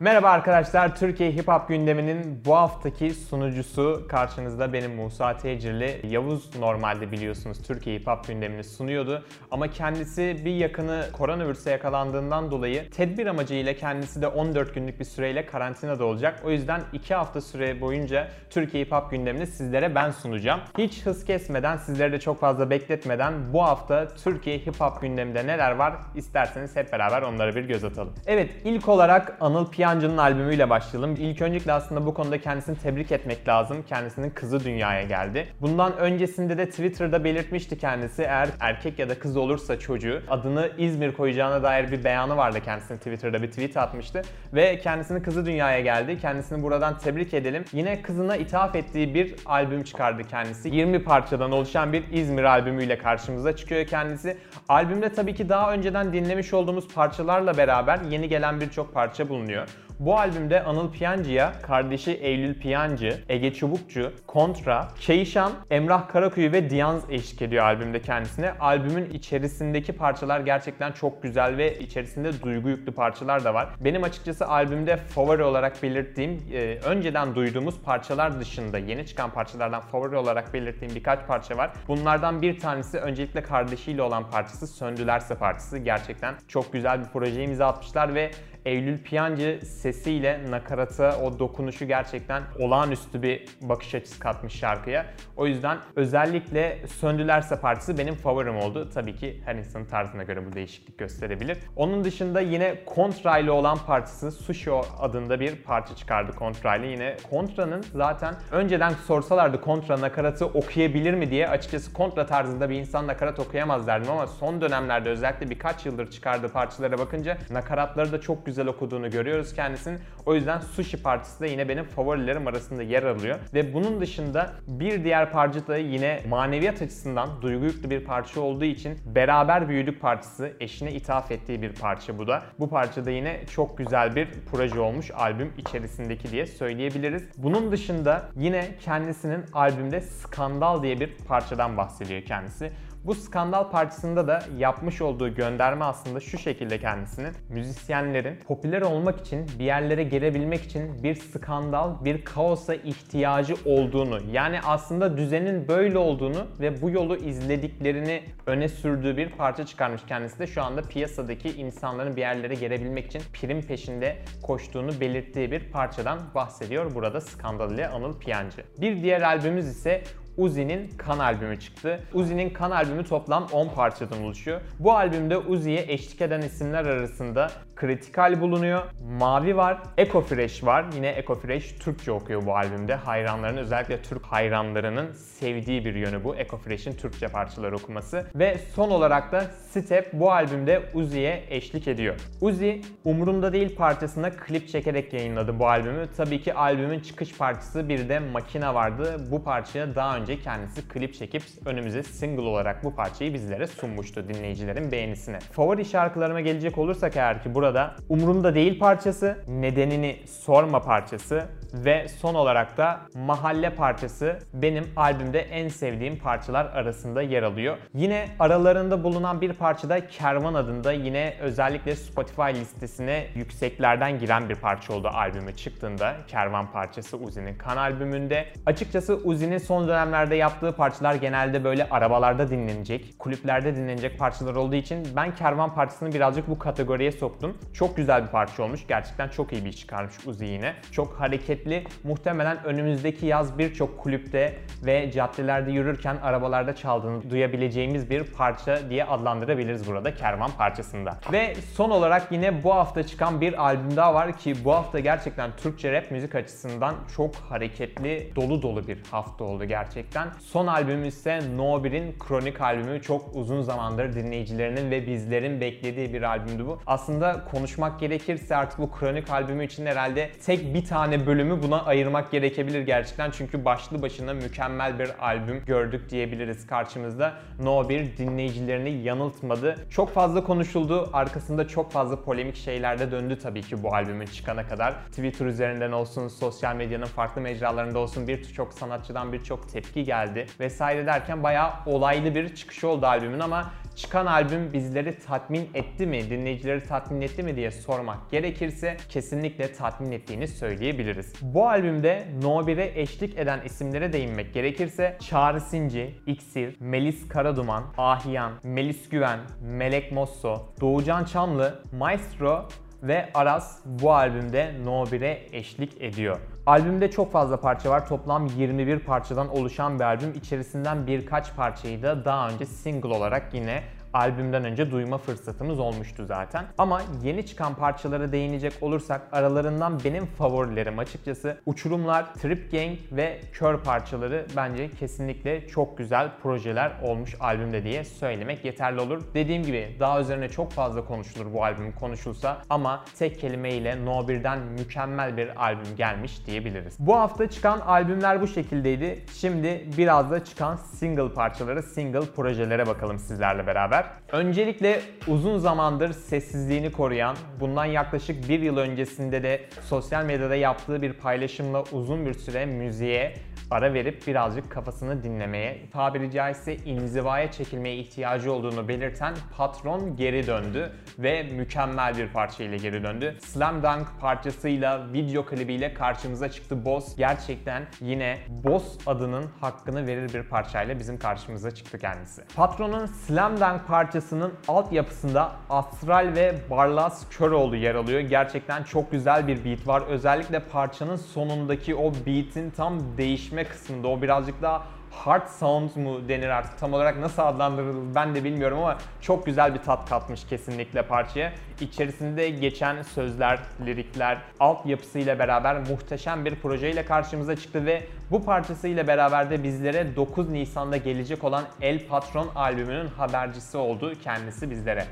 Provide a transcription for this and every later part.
Merhaba arkadaşlar, Türkiye Hip Hop gündeminin bu haftaki sunucusu karşınızda benim Musa Tecirli. Yavuz normalde biliyorsunuz Türkiye Hip Hop gündemini sunuyordu ama kendisi bir yakını koronavirüse yakalandığından dolayı tedbir amacıyla kendisi de 14 günlük bir süreyle karantinada olacak. O yüzden 2 hafta süre boyunca Türkiye Hip Hop gündemini sizlere ben sunacağım. Hiç hız kesmeden, sizleri de çok fazla bekletmeden bu hafta Türkiye Hip Hop gündeminde neler var isterseniz hep beraber onlara bir göz atalım. Evet, ilk olarak Anıl Piyancı'nın albümüyle başlayalım. İlk öncelikle aslında bu konuda kendisini tebrik etmek lazım. Kendisinin kızı dünyaya geldi. Bundan öncesinde de Twitter'da belirtmişti kendisi eğer erkek ya da kız olursa çocuğu adını İzmir koyacağına dair bir beyanı vardı kendisinin Twitter'da bir tweet atmıştı. Ve kendisinin kızı dünyaya geldi. Kendisini buradan tebrik edelim. Yine kızına ithaf ettiği bir albüm çıkardı kendisi. 20 parçadan oluşan bir İzmir albümüyle karşımıza çıkıyor kendisi. Albümde tabii ki daha önceden dinlemiş olduğumuz parçalarla beraber yeni gelen birçok parça bulunuyor. Bu albümde Anıl Piyancı'ya kardeşi Eylül Piyancı, Ege Çubukçu, Kontra, Keyşan, Emrah Karakuyu ve Diyanz eşlik ediyor albümde kendisine. Albümün içerisindeki parçalar gerçekten çok güzel ve içerisinde duygu yüklü parçalar da var. Benim açıkçası albümde favori olarak belirttiğim, e, önceden duyduğumuz parçalar dışında yeni çıkan parçalardan favori olarak belirttiğim birkaç parça var. Bunlardan bir tanesi öncelikle kardeşiyle olan parçası Söndülerse parçası. Gerçekten çok güzel bir projeye imza atmışlar ve Eylül Piyancı sesiyle nakarata o dokunuşu gerçekten olağanüstü bir bakış açısı katmış şarkıya. O yüzden özellikle Söndülerse partisi benim favorim oldu. Tabii ki her insanın tarzına göre bu değişiklik gösterebilir. Onun dışında yine Kontra ile olan partisi Sushi adında bir parça çıkardı Kontra ile. Yine Kontra'nın zaten önceden sorsalardı Kontra nakaratı okuyabilir mi diye açıkçası Kontra tarzında bir insan nakarat okuyamaz derdim ama son dönemlerde özellikle birkaç yıldır çıkardığı parçalara bakınca nakaratları da çok güzel okuduğunu görüyoruz kendisinin. O yüzden Sushi Partisi de yine benim favorilerim arasında yer alıyor. Ve bunun dışında bir diğer parça da yine maneviyat açısından duygu yüklü bir parça olduğu için Beraber Büyüdük parçası eşine ithaf ettiği bir parça bu da. Bu parça da yine çok güzel bir proje olmuş albüm içerisindeki diye söyleyebiliriz. Bunun dışında yine kendisinin albümde Skandal diye bir parçadan bahsediyor kendisi. Bu skandal parçasında da yapmış olduğu gönderme aslında şu şekilde kendisinin. Müzisyenlerin popüler olmak için bir yerlere gelebilmek için bir skandal, bir kaosa ihtiyacı olduğunu yani aslında düzenin böyle olduğunu ve bu yolu izlediklerini öne sürdüğü bir parça çıkarmış. Kendisi de şu anda piyasadaki insanların bir yerlere gelebilmek için prim peşinde koştuğunu belirttiği bir parçadan bahsediyor. Burada Skandal ile Anıl Piyancı. Bir diğer albümümüz ise Uzi'nin Kan albümü çıktı. Uzi'nin Kan albümü toplam 10 parçadan oluşuyor. Bu albümde Uzi'ye eşlik eden isimler arasında Kritikal bulunuyor. Mavi var. Eco Fresh var. Yine Eco Fresh Türkçe okuyor bu albümde. Hayranların özellikle Türk hayranlarının sevdiği bir yönü bu. Eco Fresh'in Türkçe parçalar okuması. Ve son olarak da Step bu albümde Uzi'ye eşlik ediyor. Uzi Umurumda Değil parçasına klip çekerek yayınladı bu albümü. Tabii ki albümün çıkış parçası bir de Makina vardı. Bu parçaya daha önce kendisi klip çekip önümüze single olarak bu parçayı bizlere sunmuştu dinleyicilerin beğenisine. Favori şarkılarıma gelecek olursak eğer ki Burada umurumda değil parçası, nedenini sorma parçası ve son olarak da mahalle parçası benim albümde en sevdiğim parçalar arasında yer alıyor. Yine aralarında bulunan bir parçada Kervan adında yine özellikle Spotify listesine yükseklerden giren bir parça oldu albümü çıktığında. Kervan parçası Uzi'nin kan albümünde. Açıkçası Uzi'nin son dönemlerde yaptığı parçalar genelde böyle arabalarda dinlenecek, kulüplerde dinlenecek parçalar olduğu için ben Kervan parçasını birazcık bu kategoriye soktum. Çok güzel bir parça olmuş. Gerçekten çok iyi bir iş çıkarmış Uzi yine. Çok hareketli. Muhtemelen önümüzdeki yaz birçok kulüpte ve caddelerde yürürken arabalarda çaldığını duyabileceğimiz bir parça diye adlandırabiliriz burada kervan parçasında. Ve son olarak yine bu hafta çıkan bir albüm daha var ki bu hafta gerçekten Türkçe rap müzik açısından çok hareketli, dolu dolu bir hafta oldu gerçekten. Son albüm ise No 1'in Kronik albümü çok uzun zamandır dinleyicilerinin ve bizlerin beklediği bir albümdü bu. Aslında konuşmak gerekirse artık bu kronik albümü için herhalde tek bir tane bölümü buna ayırmak gerekebilir gerçekten. Çünkü başlı başına mükemmel bir albüm gördük diyebiliriz karşımızda. No 1 dinleyicilerini yanıltmadı. Çok fazla konuşuldu. Arkasında çok fazla polemik şeyler de döndü tabii ki bu albümün çıkana kadar. Twitter üzerinden olsun, sosyal medyanın farklı mecralarında olsun birçok sanatçıdan birçok tepki geldi vesaire derken bayağı olaylı bir çıkış oldu albümün ama çıkan albüm bizleri tatmin etti mi, dinleyicileri tatmin etti mi diye sormak gerekirse kesinlikle tatmin ettiğini söyleyebiliriz. Bu albümde No 1'e eşlik eden isimlere değinmek gerekirse Çağrı Sinci, İksir, Melis Karaduman, Ahiyan, Melis Güven, Melek Mosso, Doğucan Çamlı, Maestro ve Aras bu albümde No 1'e eşlik ediyor. Albümde çok fazla parça var. Toplam 21 parçadan oluşan bir albüm. İçerisinden birkaç parçayı da daha önce single olarak yine albümden önce duyma fırsatımız olmuştu zaten. Ama yeni çıkan parçalara değinecek olursak aralarından benim favorilerim açıkçası Uçurumlar, Trip Gang ve Kör parçaları bence kesinlikle çok güzel projeler olmuş albümde diye söylemek yeterli olur. Dediğim gibi daha üzerine çok fazla konuşulur bu albüm konuşulsa ama tek kelimeyle No 1'den mükemmel bir albüm gelmiş diyebiliriz. Bu hafta çıkan albümler bu şekildeydi. Şimdi biraz da çıkan single parçaları, single projelere bakalım sizlerle beraber beraber. Öncelikle uzun zamandır sessizliğini koruyan, bundan yaklaşık bir yıl öncesinde de sosyal medyada yaptığı bir paylaşımla uzun bir süre müziğe ara verip birazcık kafasını dinlemeye, tabiri caizse inzivaya çekilmeye ihtiyacı olduğunu belirten Patron geri döndü ve mükemmel bir parça ile geri döndü. Slam Dunk parçasıyla, video klibiyle karşımıza çıktı Boss. Gerçekten yine Boss adının hakkını verir bir parçayla bizim karşımıza çıktı kendisi. Patron'un Slam Dunk parçasının altyapısında Astral ve Barlas Köroğlu yer alıyor. Gerçekten çok güzel bir beat var. Özellikle parçanın sonundaki o beat'in tam değişme kısmında o birazcık daha hard sound mu denir artık tam olarak nasıl adlandırılır ben de bilmiyorum ama çok güzel bir tat katmış kesinlikle parçaya. İçerisinde geçen sözler, lirikler, altyapısıyla beraber muhteşem bir projeyle karşımıza çıktı ve bu parçasıyla beraber de bizlere 9 Nisan'da gelecek olan El Patron albümünün habercisi oldu kendisi bizlere.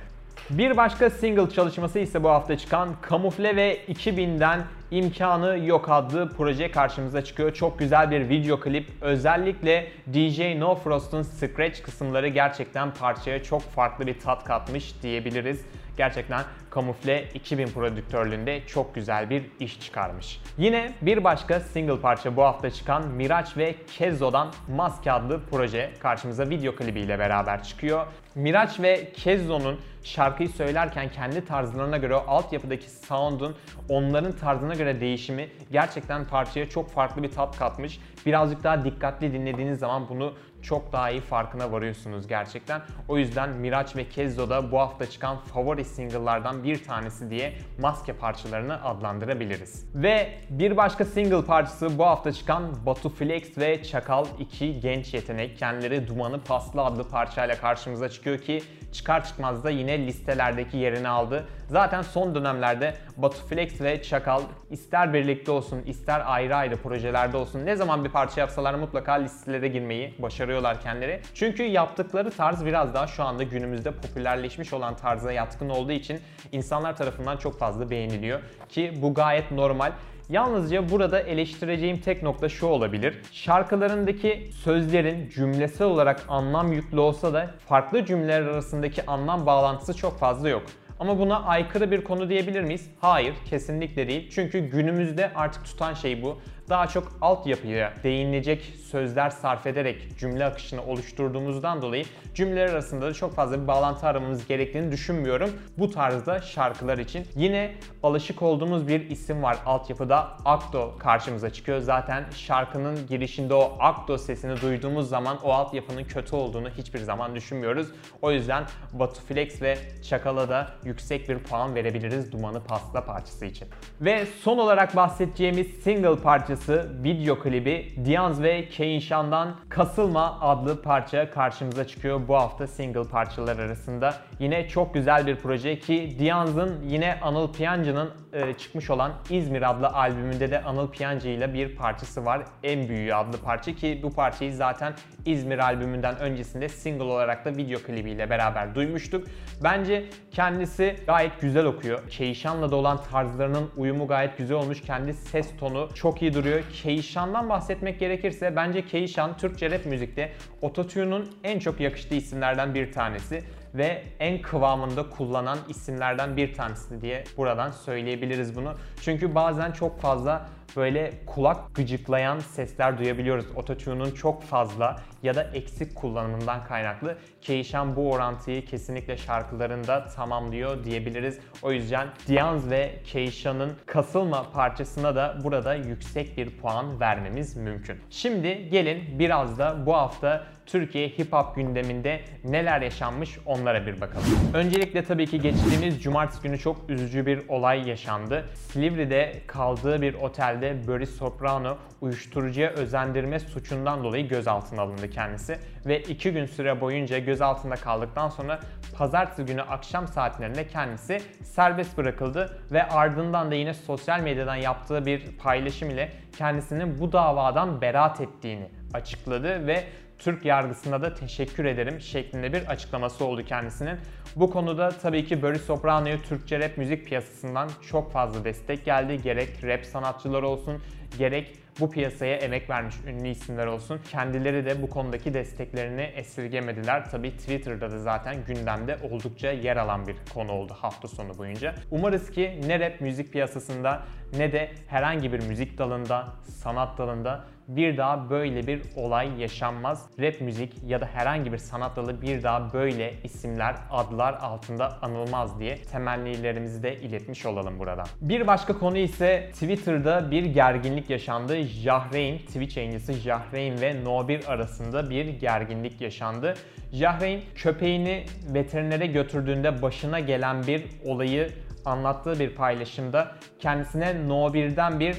Bir başka single çalışması ise bu hafta çıkan Kamufle ve 2000'den imkanı yok adlı proje karşımıza çıkıyor. Çok güzel bir video klip. Özellikle DJ No Frost'un scratch kısımları gerçekten parçaya çok farklı bir tat katmış diyebiliriz. Gerçekten Kamufle 2000 prodüktörlüğünde çok güzel bir iş çıkarmış. Yine bir başka single parça bu hafta çıkan Miraç ve Kezzo'dan Maske adlı proje karşımıza video klibiyle beraber çıkıyor. Miraç ve Kezzo'nun şarkıyı söylerken kendi tarzlarına göre o altyapıdaki sound'un onların tarzına göre değişimi gerçekten parçaya çok farklı bir tat katmış. Birazcık daha dikkatli dinlediğiniz zaman bunu çok daha iyi farkına varıyorsunuz gerçekten. O yüzden Miraç ve Kezzo da bu hafta çıkan favori single'lardan bir tanesi diye maske parçalarını adlandırabiliriz. Ve bir başka single parçası bu hafta çıkan Batu Flex ve Çakal 2 genç yetenek. Kendileri Dumanı Paslı adlı parçayla karşımıza çıkıyor ki çıkar çıkmaz da yine listelerdeki yerini aldı. Zaten son dönemlerde Batu Flex ve Çakal ister birlikte olsun ister ayrı ayrı projelerde olsun ne zaman bir parça yapsalar mutlaka listelere girmeyi başarıyorlar kendileri. Çünkü yaptıkları tarz biraz daha şu anda günümüzde popülerleşmiş olan tarza yatkın olduğu için insanlar tarafından çok fazla beğeniliyor ki bu gayet normal. Yalnızca burada eleştireceğim tek nokta şu olabilir. Şarkılarındaki sözlerin cümlesel olarak anlam yüklü olsa da farklı cümleler arasındaki anlam bağlantısı çok fazla yok. Ama buna aykırı bir konu diyebilir miyiz? Hayır, kesinlikle değil. Çünkü günümüzde artık tutan şey bu daha çok altyapıya değinilecek sözler sarf ederek cümle akışını oluşturduğumuzdan dolayı cümleler arasında da çok fazla bir bağlantı aramamız gerektiğini düşünmüyorum bu tarzda şarkılar için. Yine alışık olduğumuz bir isim var altyapıda Akdo karşımıza çıkıyor. Zaten şarkının girişinde o Akdo sesini duyduğumuz zaman o altyapının kötü olduğunu hiçbir zaman düşünmüyoruz. O yüzden Batu Flex ve Çakal'a da yüksek bir puan verebiliriz Dumanı Pasla parçası için. Ve son olarak bahsedeceğimiz single parçası şarkısı, video klibi Dianz ve Keyşan'dan Kasılma adlı parça karşımıza çıkıyor bu hafta single parçalar arasında. Yine çok güzel bir proje ki Dianz'ın yine Anıl Piyancı'nın e, çıkmış olan İzmir adlı albümünde de Anıl Piyancı ile bir parçası var. En büyüğü adlı parça ki bu parçayı zaten İzmir albümünden öncesinde single olarak da video klibiyle beraber duymuştuk. Bence kendisi gayet güzel okuyor. Keyşan'la da olan tarzlarının uyumu gayet güzel olmuş. Kendi ses tonu çok iyi duruyor. Keyşan'dan bahsetmek gerekirse bence Keyşan Türkçe rap müzikte ototune'un en çok yakıştığı isimlerden bir tanesi. ve en kıvamında kullanan isimlerden bir tanesi diye buradan söyleyebiliriz bunu. Çünkü bazen çok fazla böyle kulak gıcıklayan sesler duyabiliyoruz. Ototune'un çok fazla ya da eksik kullanımından kaynaklı. Keişan bu orantıyı kesinlikle şarkılarında tamamlıyor diyebiliriz. O yüzden Dianz ve Keişan'ın kasılma parçasına da burada yüksek bir puan vermemiz mümkün. Şimdi gelin biraz da bu hafta Türkiye hip hop gündeminde neler yaşanmış onlara bir bakalım. Öncelikle tabii ki geçtiğimiz cumartesi günü çok üzücü bir olay yaşandı. Silivri'de kaldığı bir otelde Boris Soprano uyuşturucuya özendirme suçundan dolayı gözaltına alındı kendisi. Ve iki gün süre boyunca gözaltında kaldıktan sonra pazartesi günü akşam saatlerinde kendisi serbest bırakıldı. Ve ardından da yine sosyal medyadan yaptığı bir paylaşım ile kendisinin bu davadan beraat ettiğini açıkladı. Ve Türk yargısına da teşekkür ederim şeklinde bir açıklaması oldu kendisinin. Bu konuda tabii ki Boris Soprano'ya Türkçe rap müzik piyasasından çok fazla destek geldi. Gerek rap sanatçıları olsun, gerek bu piyasaya emek vermiş ünlü isimler olsun. Kendileri de bu konudaki desteklerini esirgemediler. Tabii Twitter'da da zaten gündemde oldukça yer alan bir konu oldu hafta sonu boyunca. Umarız ki ne rap müzik piyasasında ne de herhangi bir müzik dalında, sanat dalında bir daha böyle bir olay yaşanmaz. Rap müzik ya da herhangi bir sanat dalı bir daha böyle isimler, adlar altında anılmaz diye temennilerimizi de iletmiş olalım buradan. Bir başka konu ise Twitter'da bir gerginlik yaşandı. Jahreyn, Twitch yayıncısı Jahreyn ve No1 arasında bir gerginlik yaşandı. Jahreyn köpeğini veterinere götürdüğünde başına gelen bir olayı anlattığı bir paylaşımda kendisine No1'den bir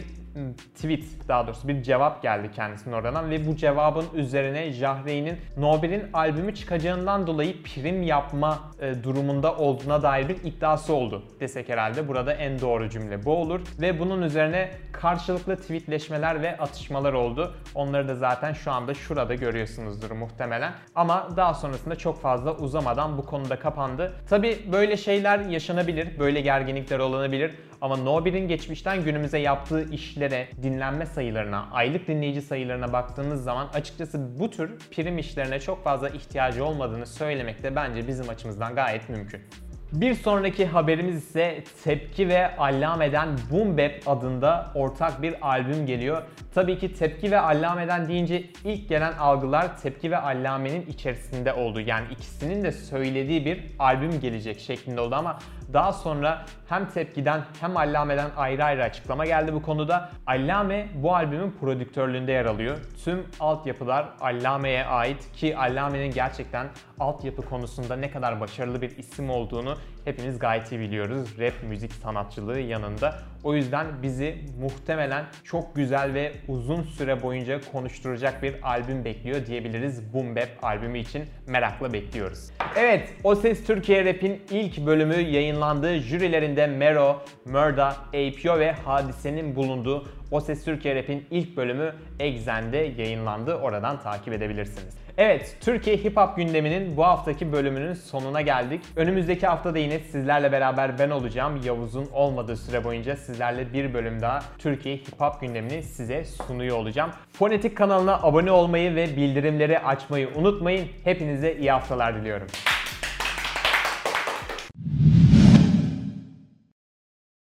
tweet daha doğrusu bir cevap geldi kendisinin oradan ve bu cevabın üzerine Jahreyn'in Nobel'in albümü çıkacağından dolayı prim yapma e, durumunda olduğuna dair bir iddiası oldu desek herhalde. Burada en doğru cümle bu olur ve bunun üzerine karşılıklı tweetleşmeler ve atışmalar oldu. Onları da zaten şu anda şurada görüyorsunuzdur muhtemelen. Ama daha sonrasında çok fazla uzamadan bu konuda kapandı. Tabi böyle şeyler yaşanabilir, böyle gerginlikler olabilir. Ama No1'in geçmişten günümüze yaptığı işlere, dinlenme sayılarına, aylık dinleyici sayılarına baktığımız zaman açıkçası bu tür prim işlerine çok fazla ihtiyacı olmadığını söylemek de bence bizim açımızdan gayet mümkün. Bir sonraki haberimiz ise Tepki ve Allame'den Boom Bap adında ortak bir albüm geliyor. Tabii ki Tepki ve Allame'den deyince ilk gelen algılar Tepki ve Allame'nin içerisinde oldu. Yani ikisinin de söylediği bir albüm gelecek şeklinde oldu ama daha sonra hem Tepki'den hem Allame'den ayrı ayrı açıklama geldi bu konuda. Allame bu albümün prodüktörlüğünde yer alıyor. Tüm altyapılar Allame'ye ait ki Allame'nin gerçekten altyapı konusunda ne kadar başarılı bir isim olduğunu hepimiz gayet iyi biliyoruz. Rap müzik sanatçılığı yanında. O yüzden bizi muhtemelen çok güzel ve uzun süre boyunca konuşturacak bir albüm bekliyor diyebiliriz. Boom Bap albümü için merakla bekliyoruz. Evet, O Ses Türkiye Rap'in ilk bölümü yayınlandı. Jürilerinde Mero, Murda, APO ve Hadise'nin bulunduğu O Ses Türkiye Rap'in ilk bölümü Exen'de yayınlandı. Oradan takip edebilirsiniz. Evet, Türkiye Hip Hop gündeminin bu haftaki bölümünün sonuna geldik. Önümüzdeki hafta da yine sizlerle beraber ben olacağım. Yavuz'un olmadığı süre boyunca sizlerle bir bölüm daha Türkiye Hip Hop gündemini size sunuyor olacağım. Fonetik kanalına abone olmayı ve bildirimleri açmayı unutmayın. Hepinize iyi haftalar diliyorum.